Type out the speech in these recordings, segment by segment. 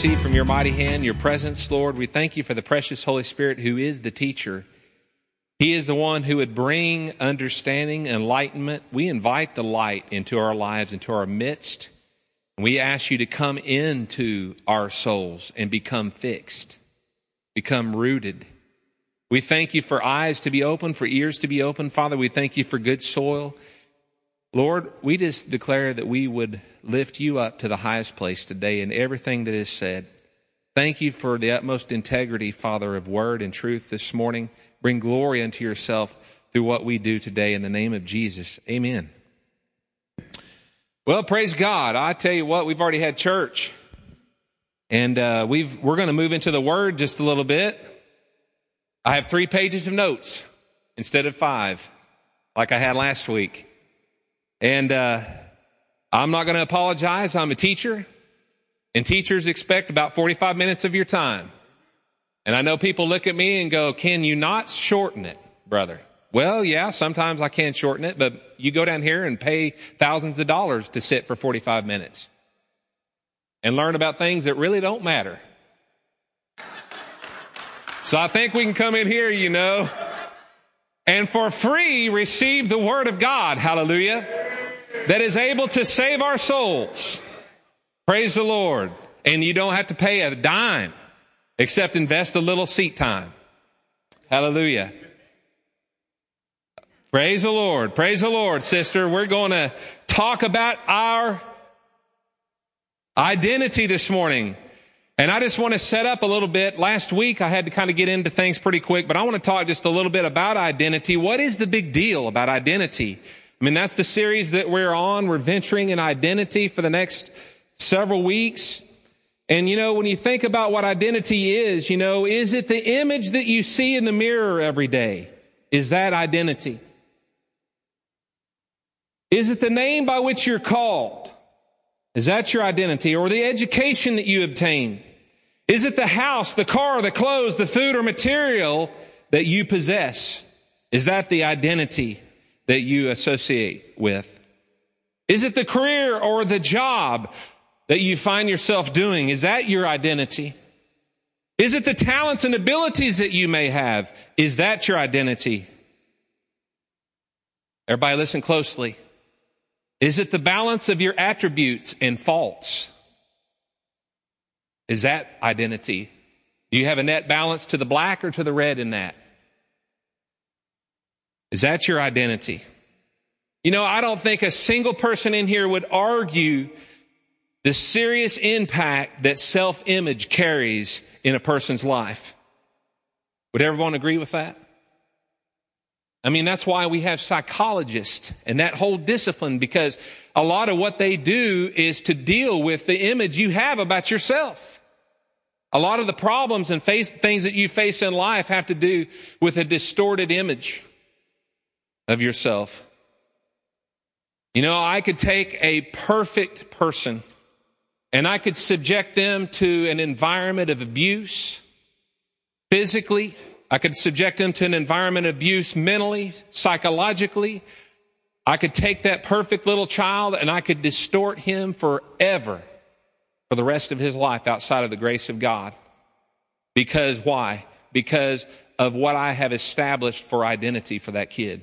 receive from your mighty hand your presence, Lord. We thank you for the precious Holy Spirit who is the teacher. He is the one who would bring understanding, enlightenment. We invite the light into our lives, into our midst. We ask you to come into our souls and become fixed, become rooted. We thank you for eyes to be open, for ears to be open. Father, we thank you for good soil. Lord, we just declare that we would lift you up to the highest place today in everything that is said. Thank you for the utmost integrity, Father, of word and truth this morning. Bring glory unto yourself through what we do today in the name of Jesus. Amen. Well, praise God. I tell you what, we've already had church. And uh, we've, we're going to move into the Word just a little bit. I have three pages of notes instead of five, like I had last week. And uh, I'm not going to apologize. I'm a teacher, and teachers expect about 45 minutes of your time. And I know people look at me and go, Can you not shorten it, brother? Well, yeah, sometimes I can shorten it, but you go down here and pay thousands of dollars to sit for 45 minutes and learn about things that really don't matter. So I think we can come in here, you know, and for free receive the word of God. Hallelujah. That is able to save our souls. Praise the Lord. And you don't have to pay a dime except invest a little seat time. Hallelujah. Praise the Lord. Praise the Lord, sister. We're going to talk about our identity this morning. And I just want to set up a little bit. Last week, I had to kind of get into things pretty quick, but I want to talk just a little bit about identity. What is the big deal about identity? I mean, that's the series that we're on. We're venturing in identity for the next several weeks. And you know, when you think about what identity is, you know, is it the image that you see in the mirror every day? Is that identity? Is it the name by which you're called? Is that your identity? Or the education that you obtain? Is it the house, the car, the clothes, the food or material that you possess? Is that the identity that you associate with? Is it the career or the job that you find yourself doing? Is that your identity? Is it the talents and abilities that you may have? Is that your identity? Everybody listen closely. Is it the balance of your attributes and faults? Is that identity? Do you have a net balance to the black or to the red in that? Is that your identity? You know, I don't think a single person in here would argue the serious impact that self image carries in a person's life. Would everyone agree with that? I mean, that's why we have psychologists and that whole discipline because a lot of what they do is to deal with the image you have about yourself. A lot of the problems and face, things that you face in life have to do with a distorted image of yourself. You know, I could take a perfect person and I could subject them to an environment of abuse physically. I could subject them to an environment of abuse mentally, psychologically. I could take that perfect little child and I could distort him forever for the rest of his life outside of the grace of God. Because why? Because of what I have established for identity for that kid.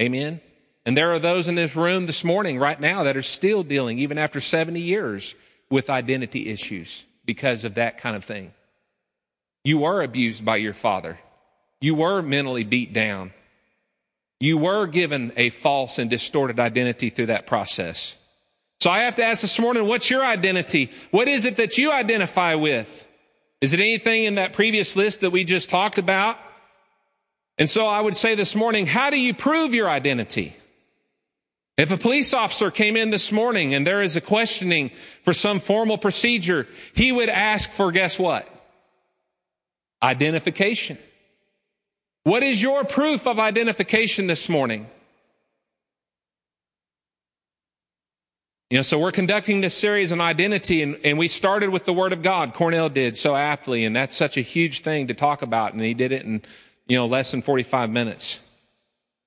Amen. And there are those in this room this morning, right now, that are still dealing, even after 70 years, with identity issues because of that kind of thing. You were abused by your father. You were mentally beat down. You were given a false and distorted identity through that process. So I have to ask this morning, what's your identity? What is it that you identify with? Is it anything in that previous list that we just talked about? And so I would say this morning, how do you prove your identity? If a police officer came in this morning and there is a questioning for some formal procedure, he would ask for guess what? Identification. What is your proof of identification this morning? You know, so we're conducting this series on identity and, and we started with the Word of God. Cornell did so aptly, and that's such a huge thing to talk about, and he did it in, you know, less than 45 minutes.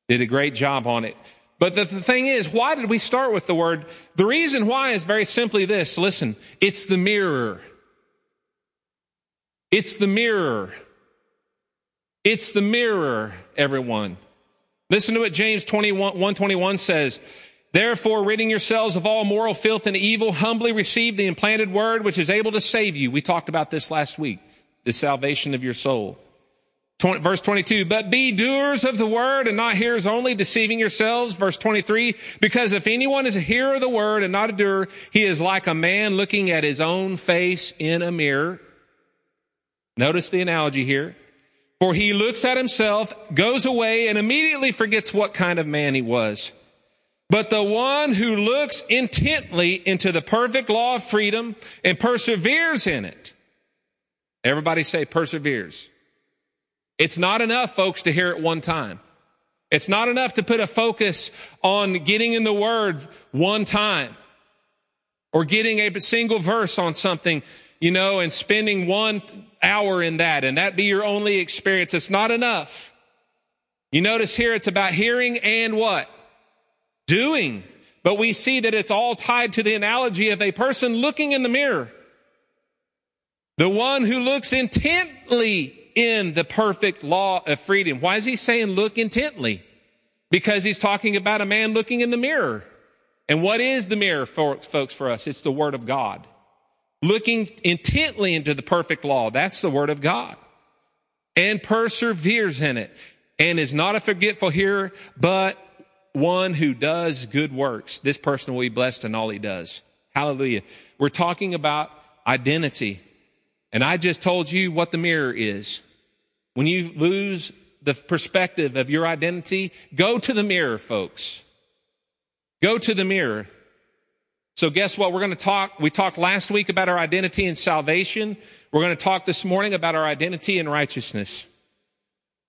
Did a great job on it. But the, the thing is, why did we start with the word? The reason why is very simply this. Listen, it's the mirror. It's the mirror. It's the mirror, everyone. Listen to what James 21, 121 says. Therefore, ridding yourselves of all moral filth and evil, humbly receive the implanted word which is able to save you. We talked about this last week, the salvation of your soul. 20, verse 22, but be doers of the word and not hearers only, deceiving yourselves. Verse 23, because if anyone is a hearer of the word and not a doer, he is like a man looking at his own face in a mirror. Notice the analogy here. For he looks at himself, goes away, and immediately forgets what kind of man he was. But the one who looks intently into the perfect law of freedom and perseveres in it. Everybody say perseveres. It's not enough, folks, to hear it one time. It's not enough to put a focus on getting in the word one time or getting a single verse on something, you know, and spending one hour in that and that be your only experience. It's not enough. You notice here it's about hearing and what? Doing. But we see that it's all tied to the analogy of a person looking in the mirror. The one who looks intently in the perfect law of freedom. Why is he saying look intently? Because he's talking about a man looking in the mirror. And what is the mirror, for, folks, for us? It's the Word of God. Looking intently into the perfect law. That's the Word of God. And perseveres in it. And is not a forgetful hearer, but one who does good works. This person will be blessed in all he does. Hallelujah. We're talking about identity. And I just told you what the mirror is. When you lose the perspective of your identity, go to the mirror, folks. Go to the mirror. So guess what? We're going to talk. We talked last week about our identity and salvation. We're going to talk this morning about our identity and righteousness.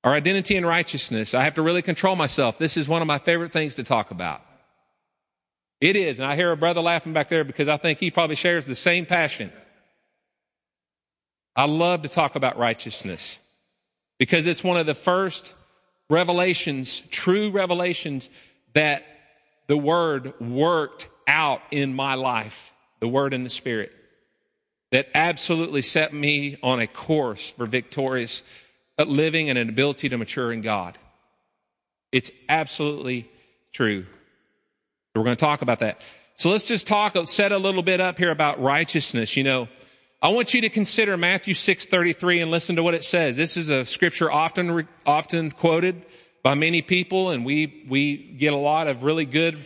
Our identity and righteousness. I have to really control myself. This is one of my favorite things to talk about. It is. And I hear a brother laughing back there because I think he probably shares the same passion. I love to talk about righteousness because it's one of the first revelations, true revelations that the word worked out in my life, the word and the spirit that absolutely set me on a course for victorious uh, living and an ability to mature in God. It's absolutely true. We're going to talk about that. So let's just talk, set a little bit up here about righteousness. You know, I want you to consider Matthew 6:33 and listen to what it says. This is a scripture often often quoted by many people and we we get a lot of really good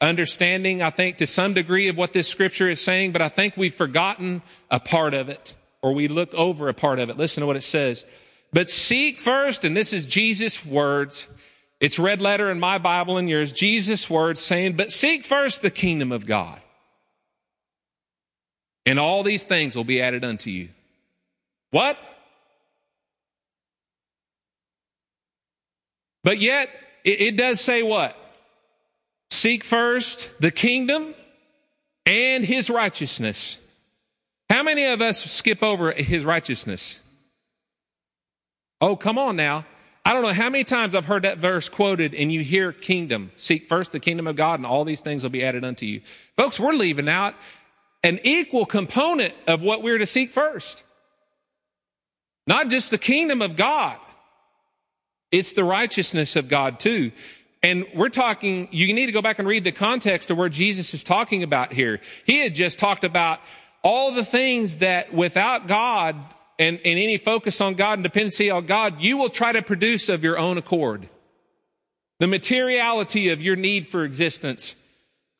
understanding I think to some degree of what this scripture is saying, but I think we've forgotten a part of it or we look over a part of it. Listen to what it says. But seek first and this is Jesus words. It's red letter in my Bible and yours. Jesus words saying, "But seek first the kingdom of God." And all these things will be added unto you. What? But yet, it, it does say what? Seek first the kingdom and his righteousness. How many of us skip over his righteousness? Oh, come on now. I don't know how many times I've heard that verse quoted and you hear kingdom. Seek first the kingdom of God and all these things will be added unto you. Folks, we're leaving out an equal component of what we're to seek first. Not just the kingdom of God. It's the righteousness of God too. And we're talking, you need to go back and read the context of where Jesus is talking about here. He had just talked about all the things that without God and, and any focus on God and dependency on God, you will try to produce of your own accord. The materiality of your need for existence,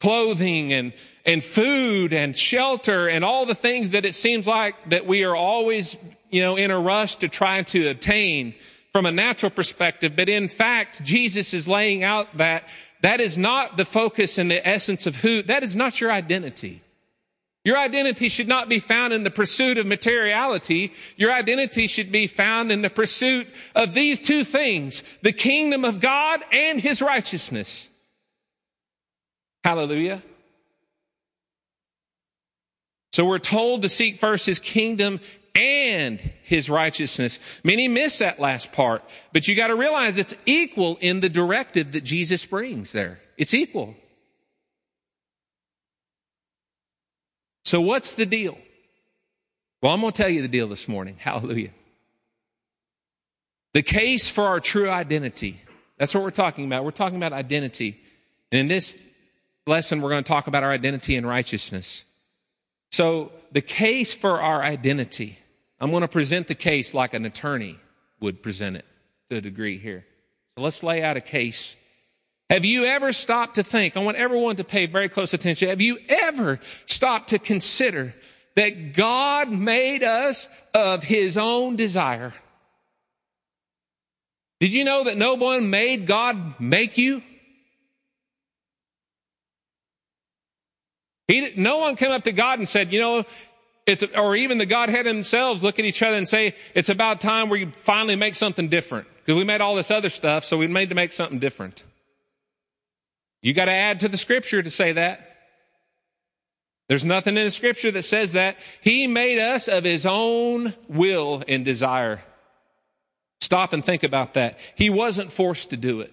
clothing and, and food and shelter and all the things that it seems like that we are always, you know, in a rush to try to obtain from a natural perspective. But in fact, Jesus is laying out that that is not the focus and the essence of who, that is not your identity. Your identity should not be found in the pursuit of materiality. Your identity should be found in the pursuit of these two things, the kingdom of God and his righteousness. Hallelujah. So we're told to seek first his kingdom and his righteousness. Many miss that last part, but you got to realize it's equal in the directive that Jesus brings there. It's equal. So what's the deal? Well, I'm going to tell you the deal this morning. Hallelujah. The case for our true identity. That's what we're talking about. We're talking about identity. And in this lesson, we're going to talk about our identity and righteousness. So, the case for our identity, I'm going to present the case like an attorney would present it to a degree here. So, let's lay out a case. Have you ever stopped to think? I want everyone to pay very close attention. Have you ever stopped to consider that God made us of his own desire? Did you know that no one made God make you? He, no one came up to God and said, you know, it's, or even the Godhead themselves look at each other and say, it's about time we finally make something different. Because we made all this other stuff, so we made to make something different. You got to add to the scripture to say that. There's nothing in the scripture that says that. He made us of his own will and desire. Stop and think about that. He wasn't forced to do it.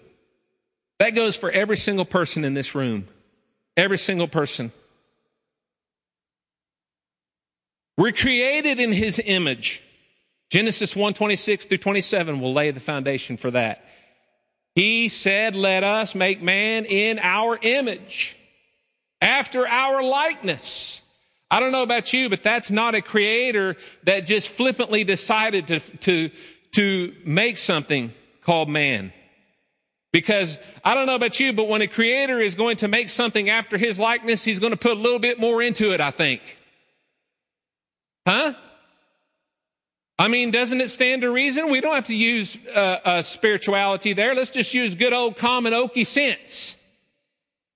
That goes for every single person in this room. Every single person. We're created in his image. Genesis 1 26 through 27 will lay the foundation for that. He said, Let us make man in our image, after our likeness. I don't know about you, but that's not a creator that just flippantly decided to, to, to make something called man. Because I don't know about you, but when a creator is going to make something after his likeness, he's going to put a little bit more into it, I think. Huh? I mean, doesn't it stand to reason? We don't have to use uh, uh, spirituality there. Let's just use good old common oaky sense.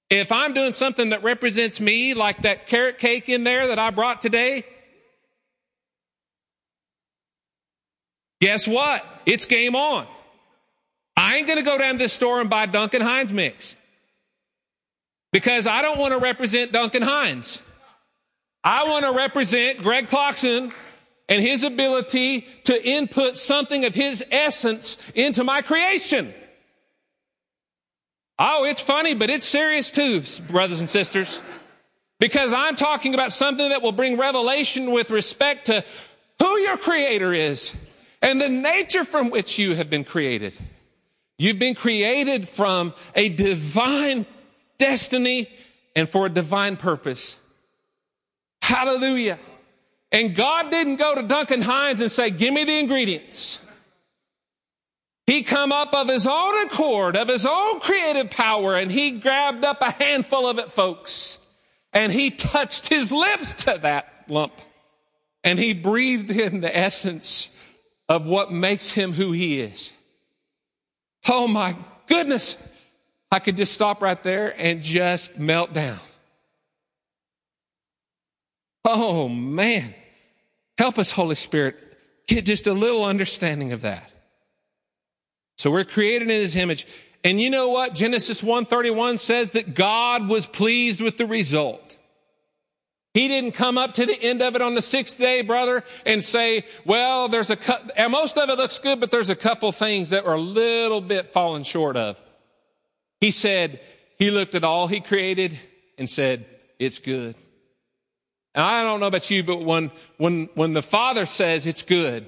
If I'm doing something that represents me, like that carrot cake in there that I brought today, guess what? It's game on. I ain't going to go down to the store and buy Duncan Hines mix because I don't want to represent Duncan Hines. I want to represent Greg Kloxin and his ability to input something of his essence into my creation. Oh, it's funny, but it's serious too, brothers and sisters. Because I'm talking about something that will bring revelation with respect to who your creator is and the nature from which you have been created. You've been created from a divine destiny and for a divine purpose. Hallelujah. And God didn't go to Duncan Hines and say, give me the ingredients. He come up of his own accord, of his own creative power, and he grabbed up a handful of it, folks. And he touched his lips to that lump. And he breathed in the essence of what makes him who he is. Oh my goodness. I could just stop right there and just melt down. Oh man. Help us, Holy Spirit, get just a little understanding of that. So we're created in his image. And you know what? Genesis 131 says that God was pleased with the result. He didn't come up to the end of it on the sixth day, brother, and say, well, there's a cut, most of it looks good, but there's a couple things that were a little bit falling short of. He said, he looked at all he created and said, it's good. And I don't know about you, but when, when, when the Father says it's good,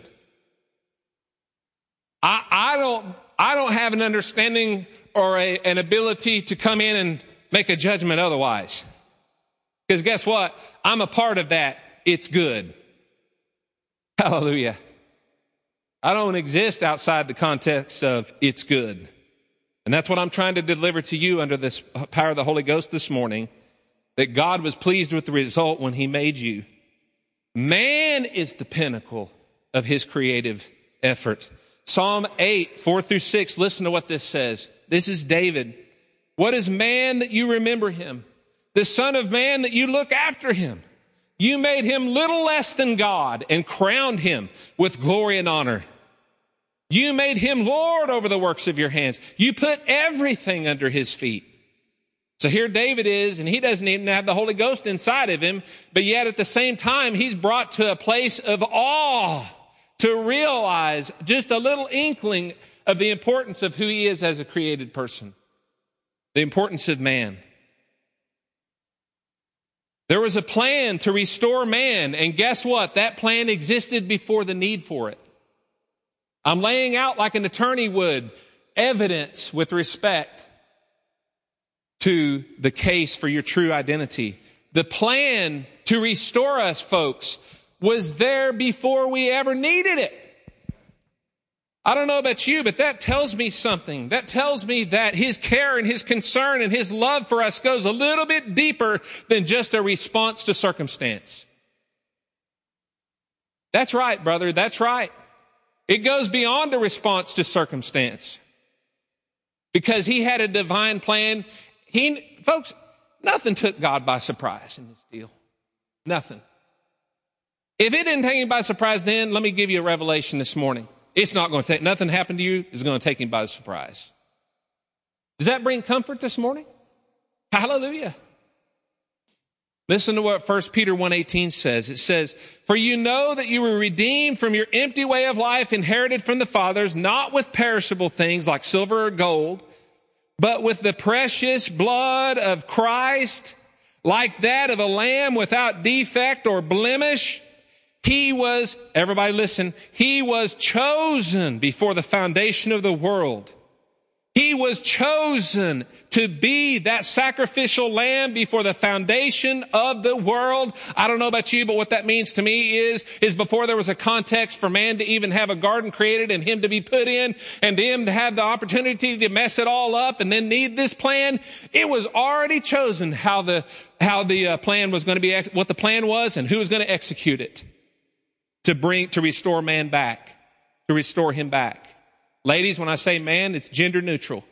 I, I don't, I don't have an understanding or a, an ability to come in and make a judgment otherwise. Because guess what? I'm a part of that. It's good. Hallelujah. I don't exist outside the context of it's good. And that's what I'm trying to deliver to you under this power of the Holy Ghost this morning that God was pleased with the result when he made you. Man is the pinnacle of his creative effort. Psalm 8, 4 through 6, listen to what this says. This is David. What is man that you remember him? The son of man that you look after him. You made him little less than God and crowned him with glory and honor. You made him Lord over the works of your hands. You put everything under his feet. So here David is, and he doesn't even have the Holy Ghost inside of him, but yet at the same time, he's brought to a place of awe to realize just a little inkling of the importance of who he is as a created person, the importance of man. There was a plan to restore man, and guess what? That plan existed before the need for it. I'm laying out like an attorney would evidence with respect to the case for your true identity. The plan to restore us, folks, was there before we ever needed it. I don't know about you, but that tells me something. That tells me that his care and his concern and his love for us goes a little bit deeper than just a response to circumstance. That's right, brother. That's right. It goes beyond a response to circumstance. Because he had a divine plan. He, folks, nothing took God by surprise in this deal. Nothing. If it didn't take him by surprise then, let me give you a revelation this morning. It's not going to take, nothing happened to you is going to take him by surprise. Does that bring comfort this morning? Hallelujah. Listen to what 1 Peter 1:18 says. It says, "For you know that you were redeemed from your empty way of life inherited from the fathers, not with perishable things like silver or gold, but with the precious blood of Christ, like that of a lamb without defect or blemish." He was, everybody listen, he was chosen before the foundation of the world. He was chosen to be that sacrificial lamb before the foundation of the world. I don't know about you, but what that means to me is, is before there was a context for man to even have a garden created and him to be put in and him to have the opportunity to mess it all up and then need this plan, it was already chosen how the, how the uh, plan was going to be, what the plan was and who was going to execute it to bring, to restore man back, to restore him back. Ladies, when I say man, it's gender neutral.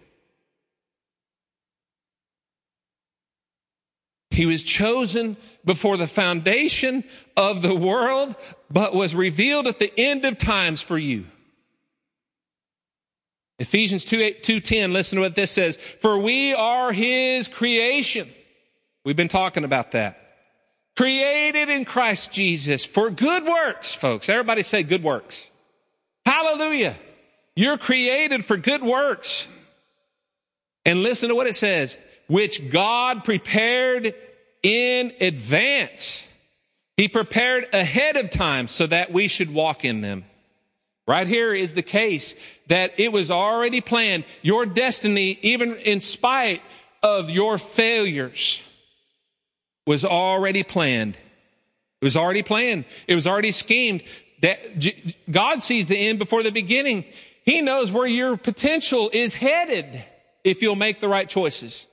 He was chosen before the foundation of the world, but was revealed at the end of times for you. Ephesians 2, 2.10, listen to what this says. For we are his creation. We've been talking about that created in Christ Jesus for good works, folks. Everybody say good works. Hallelujah. You're created for good works. And listen to what it says, which God prepared in advance. He prepared ahead of time so that we should walk in them. Right here is the case that it was already planned. Your destiny, even in spite of your failures, was already planned. It was already planned. It was already schemed. That God sees the end before the beginning. He knows where your potential is headed if you'll make the right choices.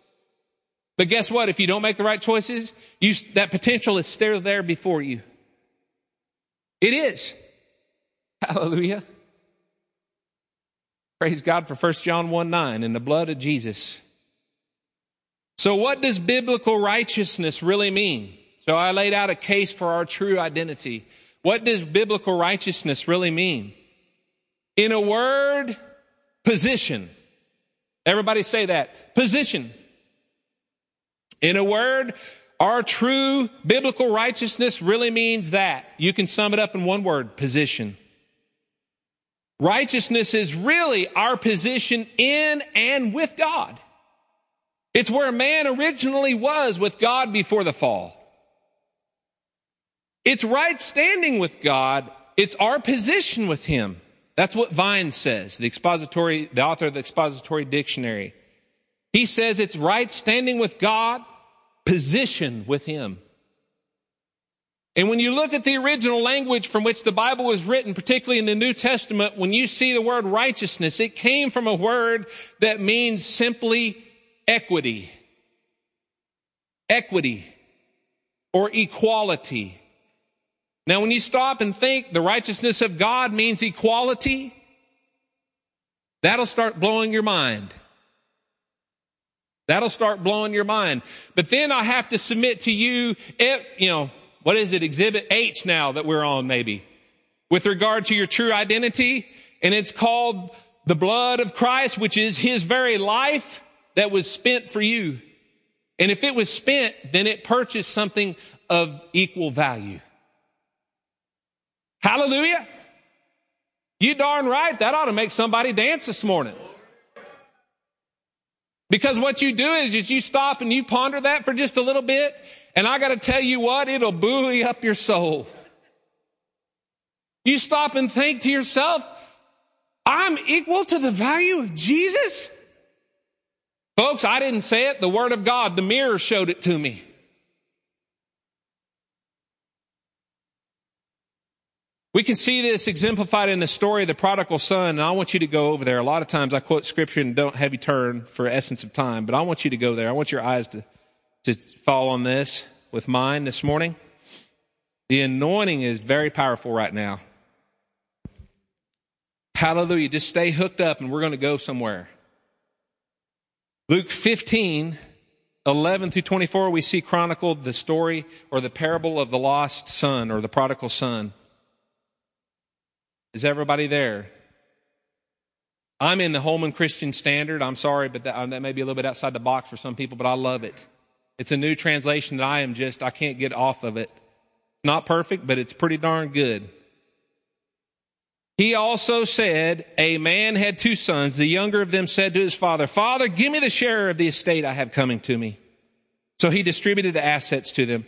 But guess what? If you don't make the right choices, you, that potential is still there before you. It is. Hallelujah. Praise God for 1 John 1 9 in the blood of Jesus. So what does biblical righteousness really mean? So I laid out a case for our true identity. What does biblical righteousness really mean? In a word, position. Everybody say that. Position. In a word, our true biblical righteousness really means that. You can sum it up in one word, position. Righteousness is really our position in and with God. It's where man originally was with God before the fall. It's right standing with God. It's our position with Him. That's what Vine says, the expository, the author of the expository dictionary. He says it's right standing with God, position with Him. And when you look at the original language from which the Bible was written, particularly in the New Testament, when you see the word righteousness, it came from a word that means simply equity. Equity or equality. Now, when you stop and think the righteousness of God means equality, that'll start blowing your mind. That'll start blowing your mind. But then I have to submit to you, eh, you know, what is it, exhibit H now that we're on maybe, with regard to your true identity. And it's called the blood of Christ, which is his very life that was spent for you. And if it was spent, then it purchased something of equal value. Hallelujah. You darn right. That ought to make somebody dance this morning. Because what you do is, is you stop and you ponder that for just a little bit And I got to tell you what, it'll buoy up your soul. You stop and think to yourself, I'm equal to the value of Jesus? Folks, I didn't say it. The Word of God, the mirror showed it to me. We can see this exemplified in the story of the prodigal son, and I want you to go over there. A lot of times I quote scripture and don't have you turn for essence of time, but I want you to go there. I want your eyes to, to fall on this with mine this morning. The anointing is very powerful right now. Hallelujah. Just stay hooked up and we're going to go somewhere. Luke 15, 11 through 24, we see chronicled the story or the parable of the lost son or the prodigal son. Is everybody there? I'm in the Holman Christian Standard. I'm sorry, but that, uh, that may be a little bit outside the box for some people, but I love it. It's a new translation that I am just, I can't get off of it. Not perfect, but it's pretty darn good. He also said, A man had two sons. The younger of them said to his father, Father, give me the share of the estate I have coming to me. So he distributed the assets to them.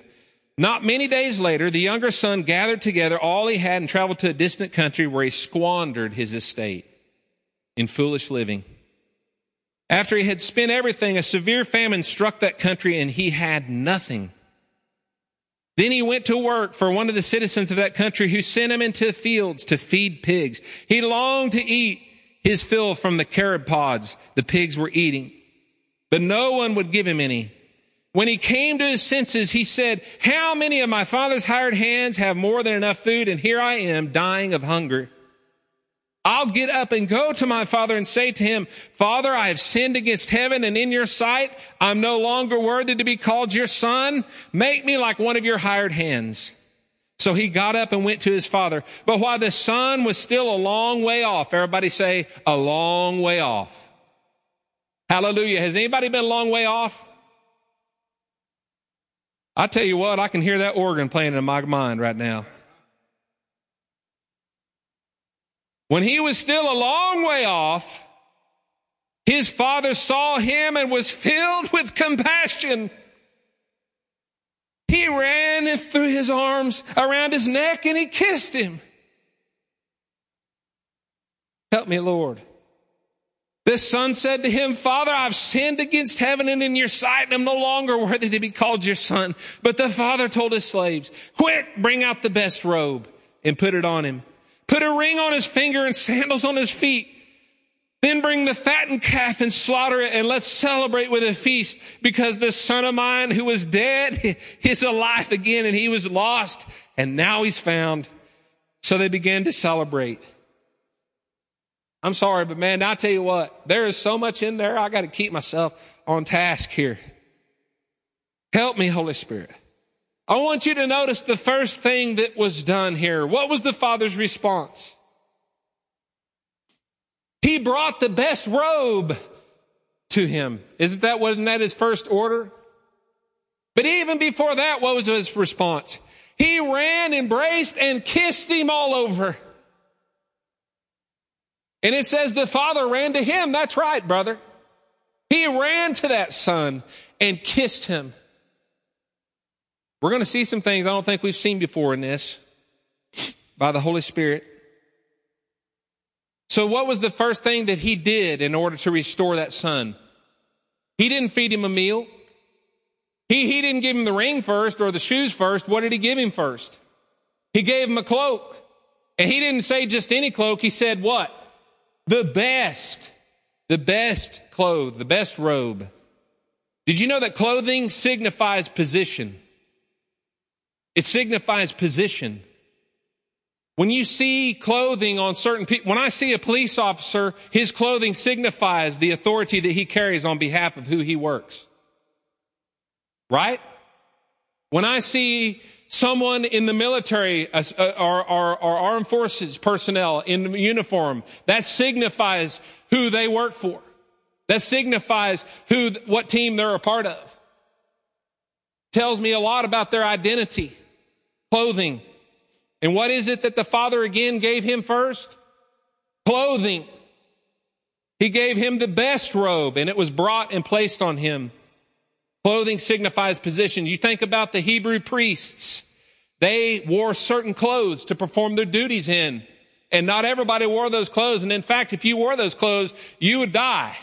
Not many days later, the younger son gathered together all he had and traveled to a distant country where he squandered his estate in foolish living. After he had spent everything, a severe famine struck that country and he had nothing. Then he went to work for one of the citizens of that country who sent him into the fields to feed pigs. He longed to eat his fill from the carob pods the pigs were eating, but no one would give him any. When he came to his senses, he said, how many of my father's hired hands have more than enough food? And here I am dying of hunger. I'll get up and go to my father and say to him, Father, I have sinned against heaven and in your sight. I'm no longer worthy to be called your son. Make me like one of your hired hands. So he got up and went to his father. But while the son was still a long way off, everybody say, a long way off. Hallelujah. Has anybody been a long way off? I tell you what, I can hear that organ playing in my mind right now. When he was still a long way off, his father saw him and was filled with compassion. He ran and threw his arms around his neck and he kissed him. Help me, Lord. This son said to him, Father, I've sinned against heaven and in your sight, and I'm no longer worthy to be called your son. But the father told his slaves, quick, bring out the best robe and put it on him. Put a ring on his finger and sandals on his feet. Then bring the fattened calf and slaughter it and let's celebrate with a feast because this son of mine who was dead is alive again and he was lost and now he's found. So they began to celebrate. I'm sorry, but man, I tell you what, there is so much in there. I got to keep myself on task here. Help me, Holy Spirit. I want you to notice the first thing that was done here. What was the father's response? He brought the best robe to him. Isn't that, wasn't that his first order? But even before that, what was his response? He ran, embraced, and kissed him all over. And it says the father ran to him. That's right, brother. He ran to that son and kissed him. We're going to see some things I don't think we've seen before in this by the Holy Spirit. So what was the first thing that he did in order to restore that son? He didn't feed him a meal. He, he didn't give him the ring first or the shoes first. What did he give him first? He gave him a cloak. And he didn't say just any cloak. He said what? The best, the best clothes, the best robe. Did you know that clothing signifies position? It signifies position. When you see clothing on certain people, when I see a police officer, his clothing signifies the authority that he carries on behalf of who he works. Right? When I see someone in the military uh, or, or, or armed forces personnel in uniform. That signifies who they work for. That signifies who, what team they're a part of. Tells me a lot about their identity, clothing. And what is it that the Father again gave him first? Clothing. He gave him the best robe and it was brought and placed on him. Clothing signifies position. You think about the Hebrew priests. They wore certain clothes to perform their duties in. And not everybody wore those clothes. And in fact, if you wore those clothes, you would die.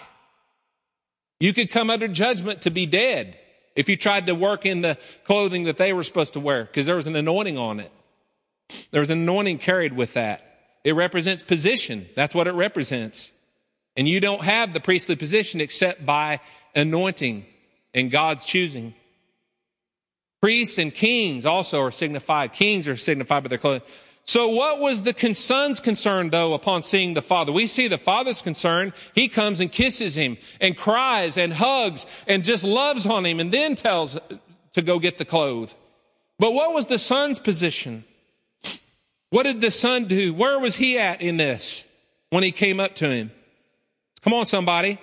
You could come under judgment to be dead if you tried to work in the clothing that they were supposed to wear because there was an anointing on it. There was an anointing carried with that. It represents position. That's what it represents. And you don't have the priestly position except by anointing and God's choosing. Priests and kings also are signified. Kings are signified by their clothing. So what was the son's concern though upon seeing the father? We see the father's concern. He comes and kisses him and cries and hugs and just loves on him and then tells to go get the clothes. But what was the son's position? What did the son do? Where was he at in this when he came up to him? Come on, somebody.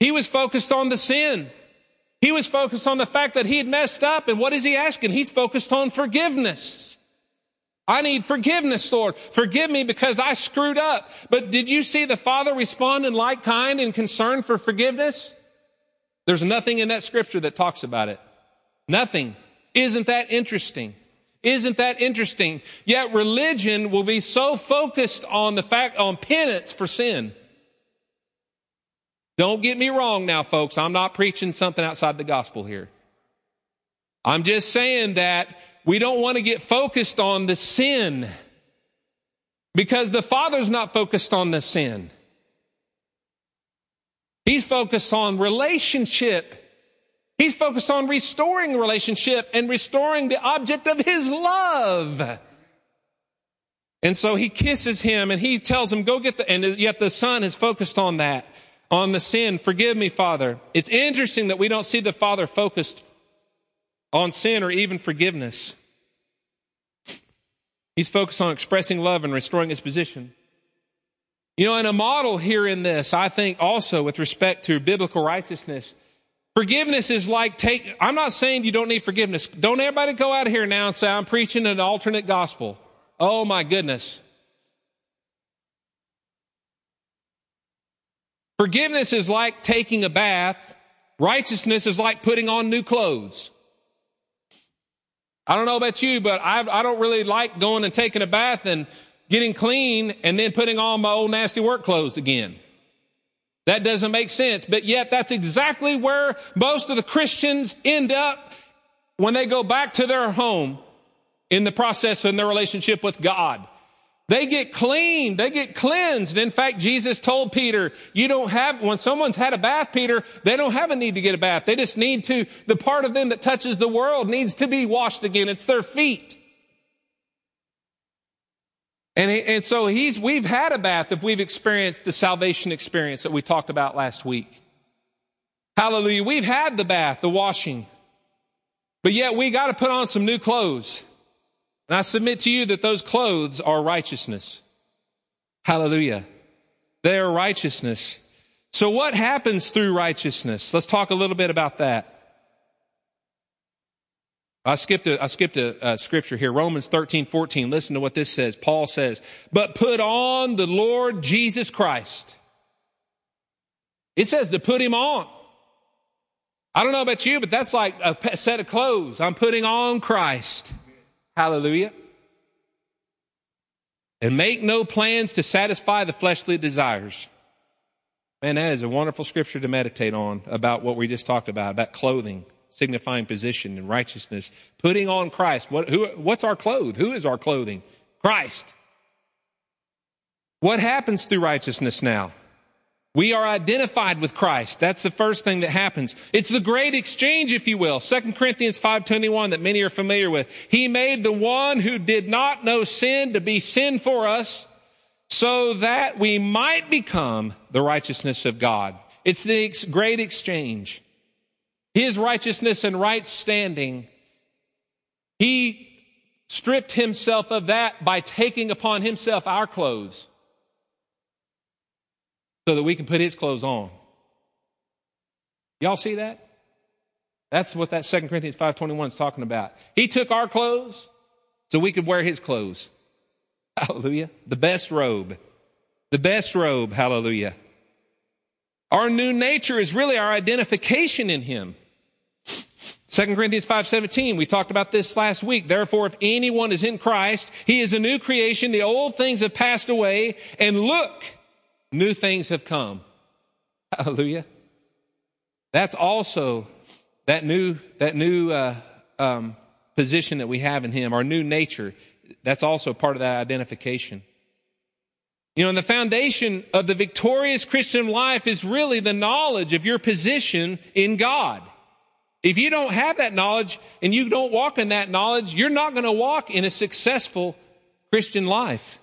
He was focused on the sin. He was focused on the fact that he had messed up. And what is he asking? He's focused on forgiveness. I need forgiveness, Lord. Forgive me because I screwed up. But did you see the Father respond in like kind and concern for forgiveness? There's nothing in that scripture that talks about it. Nothing. Isn't that interesting? Isn't that interesting? Yet religion will be so focused on the fact, on penance for sin. Don't get me wrong now, folks. I'm not preaching something outside the gospel here. I'm just saying that we don't want to get focused on the sin because the Father's not focused on the sin. He's focused on relationship. He's focused on restoring relationship and restoring the object of his love. And so he kisses him and he tells him, go get the, and yet the son is focused on that, on the sin. Forgive me, Father. It's interesting that we don't see the father focused on sin or even forgiveness. He's focused on expressing love and restoring his position. You know, and a model here in this, I think also with respect to biblical righteousness, forgiveness is like take, I'm not saying you don't need forgiveness. Don't everybody go out here now and say, I'm preaching an alternate gospel. Oh my goodness. Forgiveness is like taking a bath. Righteousness is like putting on new clothes. I don't know about you, but I, I don't really like going and taking a bath and getting clean and then putting on my old nasty work clothes again. That doesn't make sense. But yet that's exactly where most of the Christians end up when they go back to their home in the process in their relationship with God. They get clean. They get cleansed. In fact, Jesus told Peter, you don't have, when someone's had a bath, Peter, they don't have a need to get a bath. They just need to, the part of them that touches the world needs to be washed again. It's their feet. And, and so he's, we've had a bath if we've experienced the salvation experience that we talked about last week. Hallelujah. We've had the bath, the washing. But yet we got to put on some new clothes. And I submit to you that those clothes are righteousness. Hallelujah. They are righteousness. So what happens through righteousness? Let's talk a little bit about that. I skipped a, I skipped a, a, scripture here. Romans 13, 14. Listen to what this says. Paul says, but put on the Lord Jesus Christ. It says to put him on. I don't know about you, but that's like a set of clothes. I'm putting on Christ. Hallelujah. And make no plans to satisfy the fleshly desires. Man, that is a wonderful scripture to meditate on about what we just talked about, about clothing, signifying position and righteousness. Putting on Christ. What, who, what's our clothes? Who is our clothing? Christ. What happens through righteousness now? We are identified with Christ. That's the first thing that happens. It's the great exchange, if you will. 2 Corinthians 5.21 that many are familiar with. He made the one who did not know sin to be sin for us so that we might become the righteousness of God. It's the great exchange. His righteousness and right standing. He stripped himself of that by taking upon himself our clothes so that we can put his clothes on. Y'all see that? That's what that 2 Corinthians 5.21 is talking about. He took our clothes so we could wear his clothes. Hallelujah. The best robe. The best robe. Hallelujah. Our new nature is really our identification in him. 2 Corinthians 5:17 we talked about this last week therefore if anyone is in Christ he is a new creation the old things have passed away and look new things have come hallelujah that's also that new that new uh, um, position that we have in him our new nature that's also part of that identification you know, and the foundation of the victorious Christian life is really the knowledge of your position in God. If you don't have that knowledge and you don't walk in that knowledge, you're not going to walk in a successful Christian life.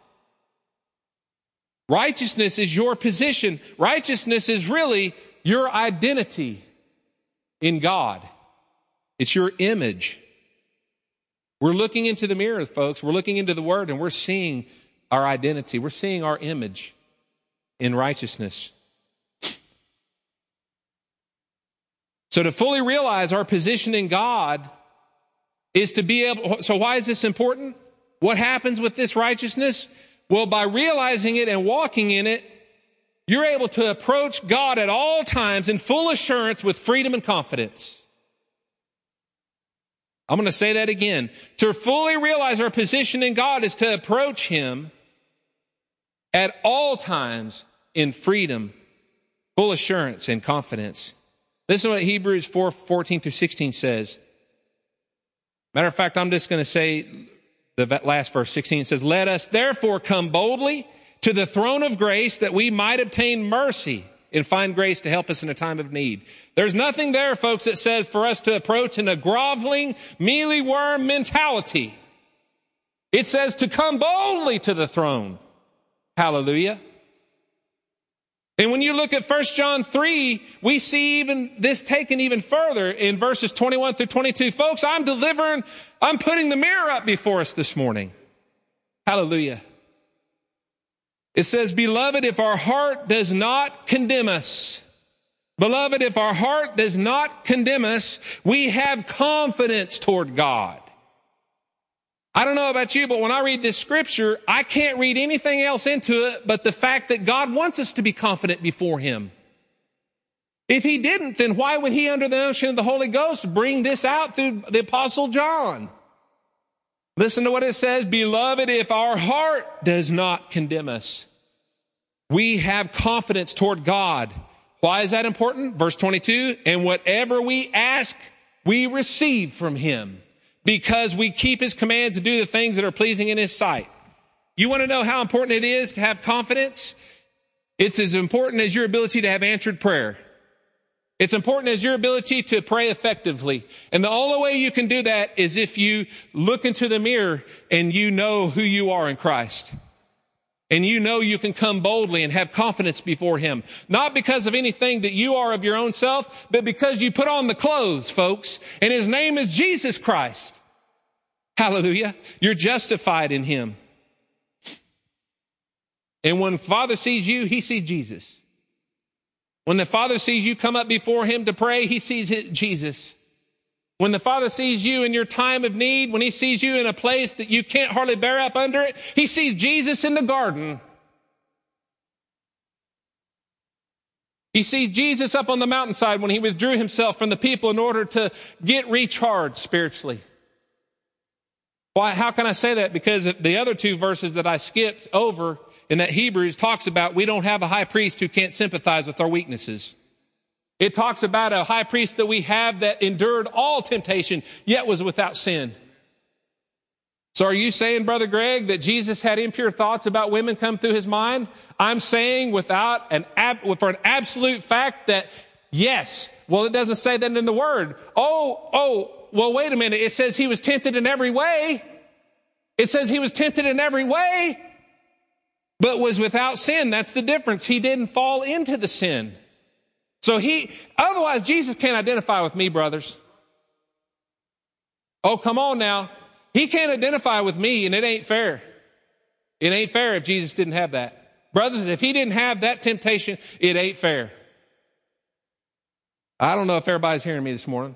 Righteousness is your position. Righteousness is really your identity in God. It's your image. We're looking into the mirror, folks. We're looking into the Word and we're seeing our identity. We're seeing our image in righteousness. So to fully realize our position in God is to be able, so why is this important? What happens with this righteousness? Well, by realizing it and walking in it, you're able to approach God at all times in full assurance with freedom and confidence. I'm going to say that again. To fully realize our position in God is to approach Him at all times in freedom, full assurance, and confidence. Listen to what Hebrews 4 14 through 16 says. Matter of fact, I'm just going to say the last verse 16 says, Let us therefore come boldly to the throne of grace that we might obtain mercy and find grace to help us in a time of need. There's nothing there, folks, that says for us to approach in a groveling, mealy worm mentality. It says to come boldly to the throne. Hallelujah. And when you look at 1 John 3, we see even this taken even further in verses 21 through 22. Folks, I'm delivering, I'm putting the mirror up before us this morning. Hallelujah. It says, beloved, if our heart does not condemn us, beloved, if our heart does not condemn us, we have confidence toward God. I don't know about you, but when I read this scripture, I can't read anything else into it but the fact that God wants us to be confident before Him. If He didn't, then why would He, under the notion of the Holy Ghost, bring this out through the Apostle John? Listen to what it says, beloved, if our heart does not condemn us, we have confidence toward God. Why is that important? Verse 22, and whatever we ask, we receive from Him because we keep his commands and do the things that are pleasing in his sight. You want to know how important it is to have confidence? It's as important as your ability to have answered prayer. It's important as your ability to pray effectively. And the only way you can do that is if you look into the mirror and you know who you are in Christ. And you know you can come boldly and have confidence before Him. Not because of anything that you are of your own self, but because you put on the clothes, folks. And His name is Jesus Christ. Hallelujah. You're justified in Him. And when Father sees you, He sees Jesus. When the Father sees you come up before Him to pray, He sees Jesus. When the Father sees you in your time of need, when He sees you in a place that you can't hardly bear up under it, He sees Jesus in the garden. He sees Jesus up on the mountainside when He withdrew Himself from the people in order to get recharged spiritually. Why, how can I say that? Because the other two verses that I skipped over in that Hebrews talks about we don't have a high priest who can't sympathize with our weaknesses. It talks about a high priest that we have that endured all temptation, yet was without sin. So are you saying, Brother Greg, that Jesus had impure thoughts about women come through his mind? I'm saying without an ab, for an absolute fact that yes. Well, it doesn't say that in the word. Oh, oh, well, wait a minute. It says he was tempted in every way. It says he was tempted in every way, but was without sin. That's the difference. He didn't fall into the sin. So he, otherwise Jesus can't identify with me, brothers. Oh, come on now. He can't identify with me and it ain't fair. It ain't fair if Jesus didn't have that. Brothers, if he didn't have that temptation, it ain't fair. I don't know if everybody's hearing me this morning.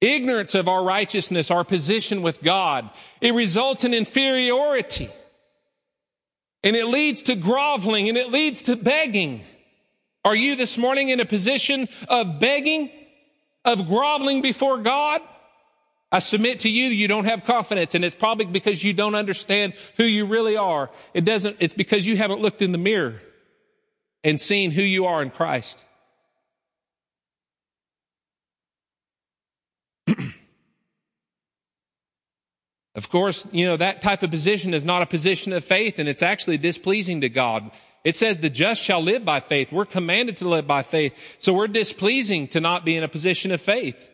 Ignorance of our righteousness, our position with God, it results in inferiority. And it leads to groveling and it leads to begging. Are you this morning in a position of begging, of groveling before God? I submit to you, you don't have confidence, and it's probably because you don't understand who you really are. It doesn't, it's because you haven't looked in the mirror and seen who you are in Christ. Of course, you know, that type of position is not a position of faith and it's actually displeasing to God. It says the just shall live by faith. We're commanded to live by faith. So we're displeasing to not be in a position of faith.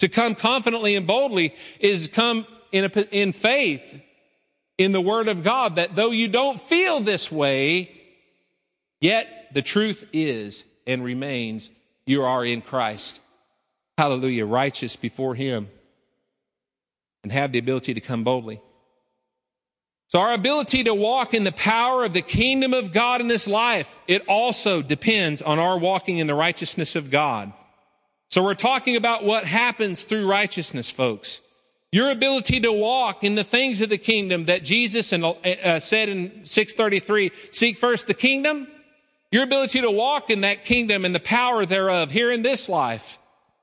To come confidently and boldly is to come in, a, in faith in the word of God that though you don't feel this way, yet the truth is and remains you are in Christ. Hallelujah. Righteous before him and have the ability to come boldly. So our ability to walk in the power of the kingdom of God in this life, it also depends on our walking in the righteousness of God. So we're talking about what happens through righteousness, folks. Your ability to walk in the things of the kingdom that Jesus uh, said in 633, seek first the kingdom. Your ability to walk in that kingdom and the power thereof here in this life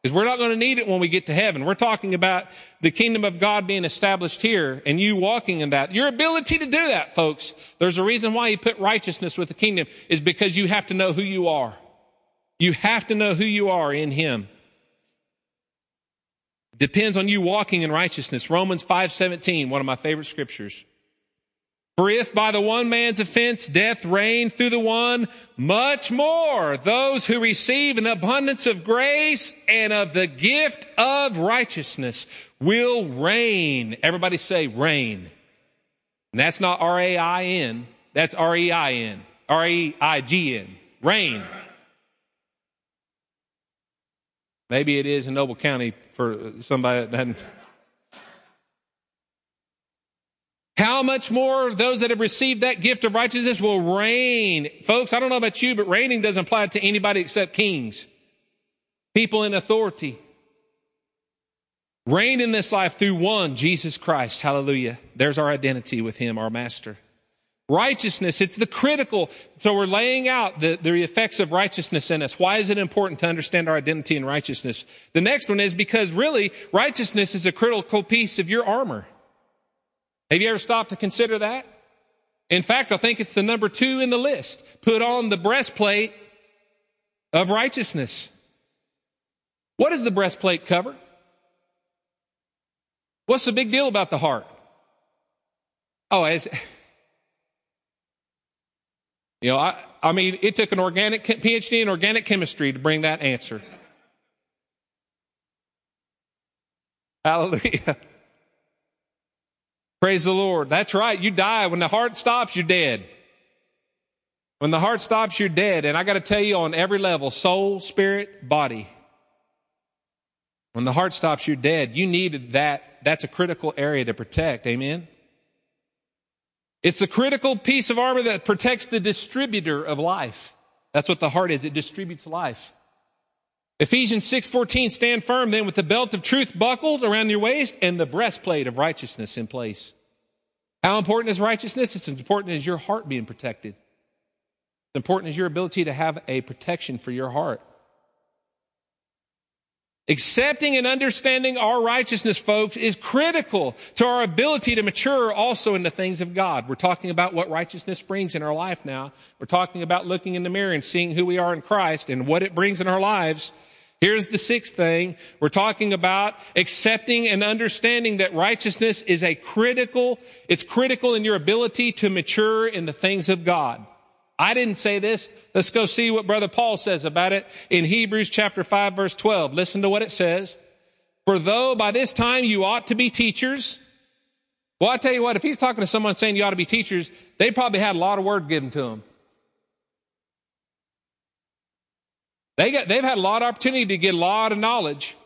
because we're not going to need it when we get to heaven. We're talking about the kingdom of God being established here and you walking in that. Your ability to do that, folks, there's a reason why you put righteousness with the kingdom is because you have to know who you are. You have to know who you are in Him. Depends on you walking in righteousness. Romans 5:17, one of my favorite scriptures. For if by the one man's offense death reigned through the one, much more those who receive an abundance of grace and of the gift of righteousness will reign. Everybody say reign. And that's not R-A-I-N. That's R-E-I-N. R-E-I-G-N. Reign. Maybe it is in Noble County for somebody that doesn't. How much more of those that have received that gift of righteousness will reign? Folks, I don't know about you, but reigning doesn't apply to anybody except kings, people in authority. Reign in this life through one, Jesus Christ. Hallelujah. There's our identity with Him, our Master. Righteousness, it's the critical. So we're laying out the, the effects of righteousness in us. Why is it important to understand our identity in righteousness? The next one is because really righteousness is a critical piece of your armor. Have you ever stopped to consider that? In fact, I think it's the number two in the list. Put on the breastplate of righteousness. What does the breastplate cover? What's the big deal about the heart? Oh, as, you know, I, I mean, it took an organic PhD in organic chemistry to bring that answer. Hallelujah. Praise the Lord. That's right. You die. When the heart stops, you're dead. When the heart stops, you're dead. And I got to tell you on every level soul, spirit, body. When the heart stops, you're dead. You needed that. That's a critical area to protect. Amen. It's a critical piece of armor that protects the distributor of life. That's what the heart is. It distributes life. Ephesians 6:14 stand firm then with the belt of truth buckled around your waist and the breastplate of righteousness in place. How important is righteousness? It's as important as your heart being protected. It's important as your ability to have a protection for your heart. Accepting and understanding our righteousness, folks, is critical to our ability to mature also in the things of God. We're talking about what righteousness brings in our life now. We're talking about looking in the mirror and seeing who we are in Christ and what it brings in our lives. Here's the sixth thing. We're talking about accepting and understanding that righteousness is a critical, it's critical in your ability to mature in the things of God. I didn't say this. Let's go see what brother Paul says about it in Hebrews chapter 5 verse 12. Listen to what it says. For though by this time you ought to be teachers, well, I tell you what, if he's talking to someone saying you ought to be teachers, they probably had a lot of word given to them. They got, they've had a lot of opportunity to get a lot of knowledge.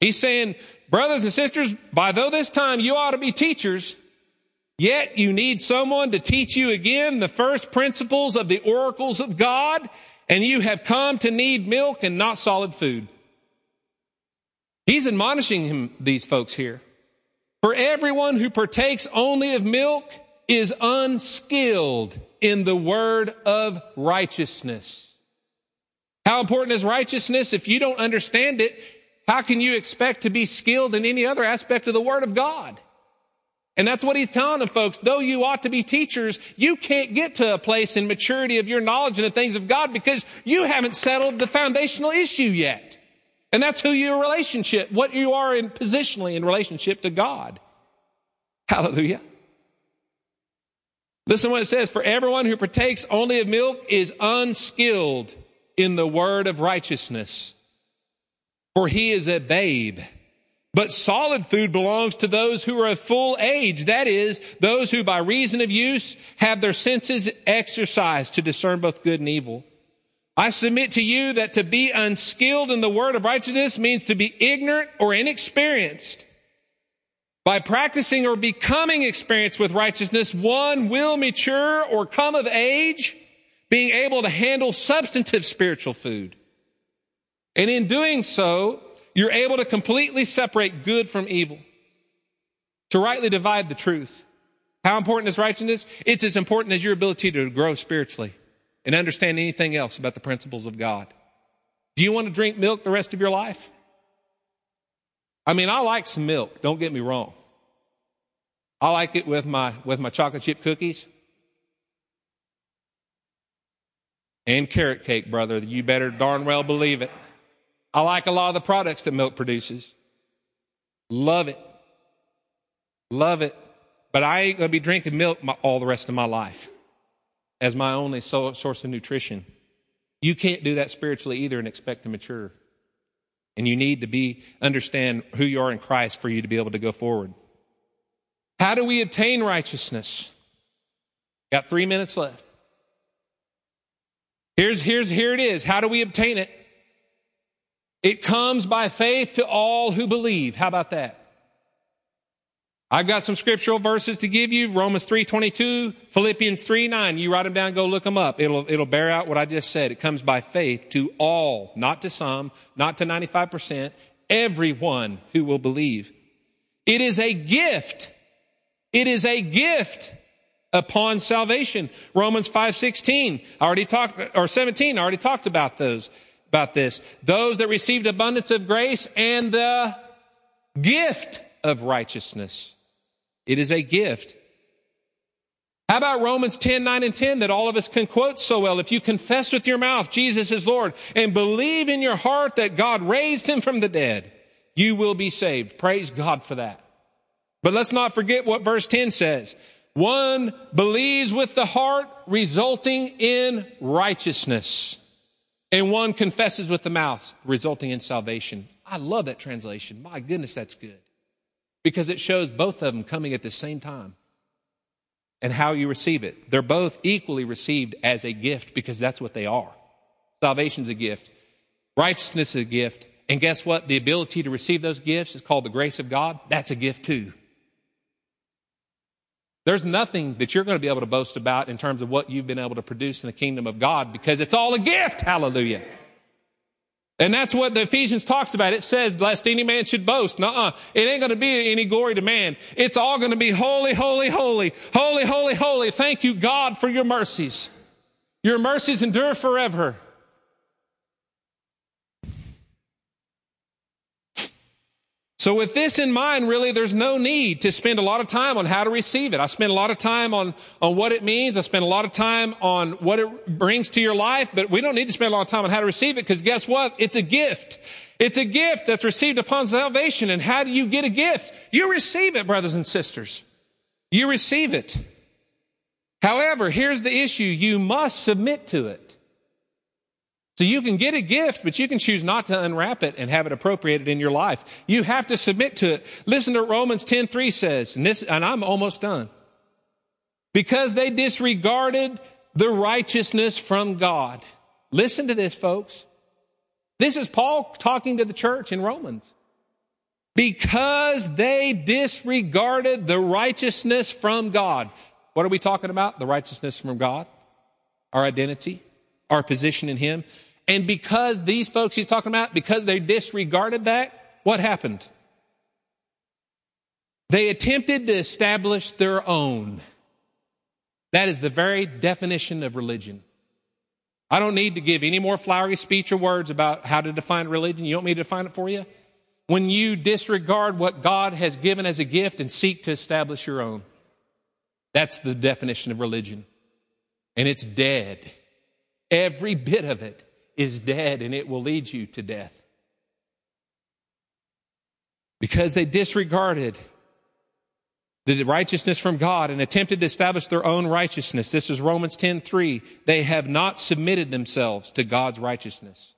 He's saying, brothers and sisters, by though this time you ought to be teachers, Yet you need someone to teach you again the first principles of the oracles of God, and you have come to need milk and not solid food. He's admonishing him, these folks here. For everyone who partakes only of milk is unskilled in the word of righteousness. How important is righteousness? If you don't understand it, how can you expect to be skilled in any other aspect of the word of God? And that's what he's telling them, folks. Though you ought to be teachers, you can't get to a place in maturity of your knowledge in the things of God because you haven't settled the foundational issue yet. And that's who your relationship, what you are in positionally in relationship to God. Hallelujah. Listen what it says. For everyone who partakes only of milk is unskilled in the word of righteousness, for he is a babe. But solid food belongs to those who are of full age. That is, those who by reason of use have their senses exercised to discern both good and evil. I submit to you that to be unskilled in the word of righteousness means to be ignorant or inexperienced. By practicing or becoming experienced with righteousness, one will mature or come of age, being able to handle substantive spiritual food. And in doing so, you're able to completely separate good from evil, to rightly divide the truth. How important is righteousness? It's as important as your ability to grow spiritually and understand anything else about the principles of God. Do you want to drink milk the rest of your life? I mean, I like some milk, don't get me wrong. I like it with my, with my chocolate chip cookies. And carrot cake, brother. You better darn well believe it. I like a lot of the products that milk produces. Love it. Love it. But I ain't going to be drinking milk my, all the rest of my life as my only source of nutrition. You can't do that spiritually either and expect to mature. And you need to be understand who you are in Christ for you to be able to go forward. How do we obtain righteousness? Got three minutes left. Here's, here's, here it is. How do we obtain it? It comes by faith to all who believe. How about that? I've got some scriptural verses to give you. Romans 3.22, Philippians 3.9. You write them down, go look them up. It'll, it'll bear out what I just said. It comes by faith to all, not to some, not to 95%, everyone who will believe. It is a gift. It is a gift upon salvation. Romans 5.16, I already talked, or 17, I already talked about those about this. Those that received abundance of grace and the gift of righteousness. It is a gift. How about Romans 10, 9 and 10 that all of us can quote so well? If you confess with your mouth Jesus is Lord and believe in your heart that God raised him from the dead, you will be saved. Praise God for that. But let's not forget what verse 10 says. One believes with the heart resulting in righteousness and one confesses with the mouth, resulting in salvation. I love that translation. My goodness, that's good. Because it shows both of them coming at the same time and how you receive it. They're both equally received as a gift because that's what they are. Salvation's a gift, righteousness is a gift, and guess what? The ability to receive those gifts is called the grace of God. That's a gift too. There's nothing that you're going to be able to boast about in terms of what you've been able to produce in the kingdom of God because it's all a gift. Hallelujah. And that's what the Ephesians talks about. It says, lest any man should boast. nuh It ain't going to be any glory to man. It's all going to be holy, holy, holy, holy, holy, holy. Thank you, God, for your mercies. Your mercies endure forever. So with this in mind, really, there's no need to spend a lot of time on how to receive it. I spend a lot of time on, on what it means. I spend a lot of time on what it brings to your life, but we don't need to spend a lot of time on how to receive it because guess what? It's a gift. It's a gift that's received upon salvation. And how do you get a gift? You receive it, brothers and sisters. You receive it. However, here's the issue. You must submit to it. So you can get a gift, but you can choose not to unwrap it and have it appropriated in your life. You have to submit to it. Listen to Romans 10:3 says, and this and I'm almost done. Because they disregarded the righteousness from God. Listen to this, folks. This is Paul talking to the church in Romans. Because they disregarded the righteousness from God. What are we talking about? The righteousness from God, our identity, our position in Him. And because these folks he's talking about, because they disregarded that, what happened? They attempted to establish their own. That is the very definition of religion. I don't need to give any more flowery speech or words about how to define religion. You want me to define it for you? When you disregard what God has given as a gift and seek to establish your own. That's the definition of religion. And it's dead. Every bit of it is dead and it will lead you to death. Because they disregarded the righteousness from God and attempted to establish their own righteousness. This is Romans 10 3. They have not submitted themselves to God's righteousness.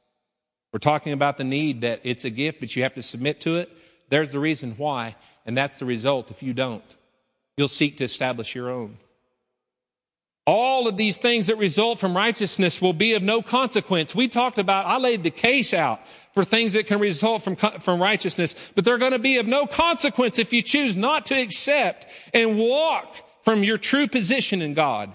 We're talking about the need that it's a gift, but you have to submit to it. There's the reason why, and that's the result if you don't. You'll seek to establish your own. All of these things that result from righteousness will be of no consequence. We talked about, I laid the case out for things that can result from, from righteousness, but they're going to be of no consequence if you choose not to accept and walk from your true position in God.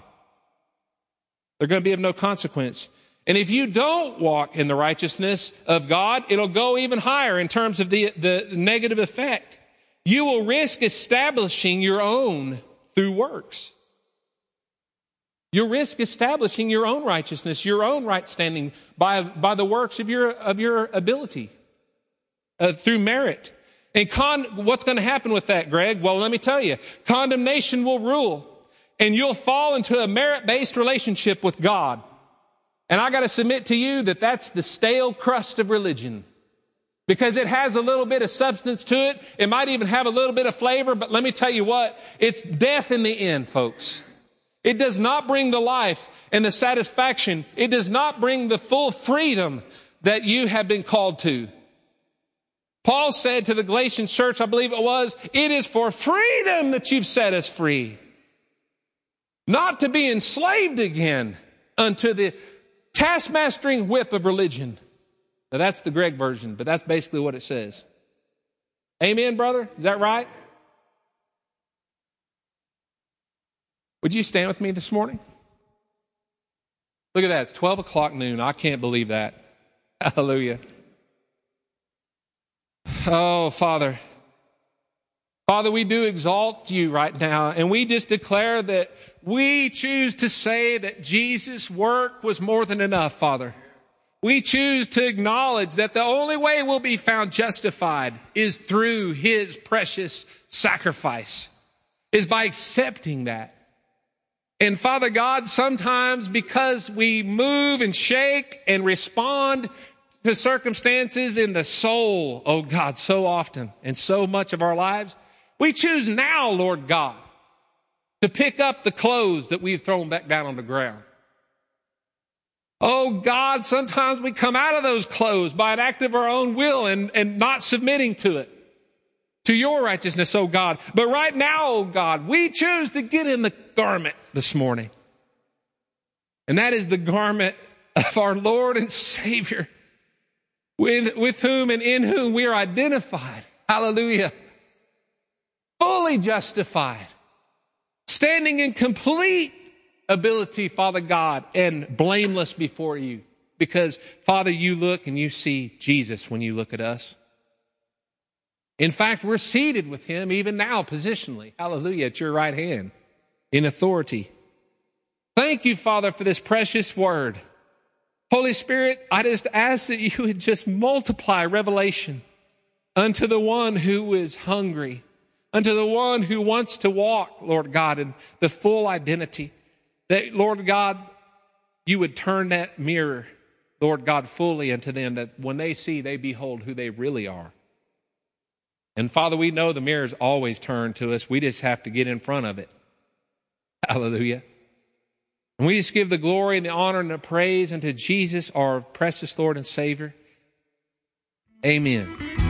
They're going to be of no consequence. And if you don't walk in the righteousness of God, it'll go even higher in terms of the, the negative effect. You will risk establishing your own through works. You risk establishing your own righteousness, your own right standing by, by the works of your, of your ability, uh, through merit. And con, what's going to happen with that, Greg? Well, let me tell you, condemnation will rule and you'll fall into a merit-based relationship with God. And I got to submit to you that that's the stale crust of religion because it has a little bit of substance to it. It might even have a little bit of flavor, but let me tell you what, it's death in the end, folks. It does not bring the life and the satisfaction. It does not bring the full freedom that you have been called to. Paul said to the Galatian church, I believe it was, it is for freedom that you've set us free. Not to be enslaved again unto the taskmastering whip of religion. Now that's the Greg version, but that's basically what it says. Amen, brother? Is that right? Would you stand with me this morning? Look at that. It's 12 o'clock noon. I can't believe that. Hallelujah. Oh, Father. Father, we do exalt you right now, and we just declare that we choose to say that Jesus' work was more than enough, Father. We choose to acknowledge that the only way we'll be found justified is through his precious sacrifice, is by accepting that. And Father God, sometimes because we move and shake and respond to circumstances in the soul, oh God, so often and so much of our lives, we choose now, Lord God, to pick up the clothes that we've thrown back down on the ground. Oh God, sometimes we come out of those clothes by an act of our own will and, and not submitting to it to your righteousness, oh God. But right now, oh God, we choose to get in the garment this morning. And that is the garment of our Lord and Savior, with, with whom and in whom we are identified. Hallelujah. Fully justified, standing in complete ability, Father God, and blameless before you. Because, Father, you look and you see Jesus when you look at us. In fact, we're seated with him even now, positionally. Hallelujah, at your right hand, in authority. Thank you, Father, for this precious word. Holy Spirit, I just ask that you would just multiply revelation unto the one who is hungry, unto the one who wants to walk, Lord God, in the full identity. That, Lord God, you would turn that mirror, Lord God, fully unto them, that when they see, they behold who they really are. And Father, we know the mirror is always turned to us. We just have to get in front of it. Hallelujah. And we just give the glory and the honor and the praise unto Jesus, our precious Lord and Savior. Amen.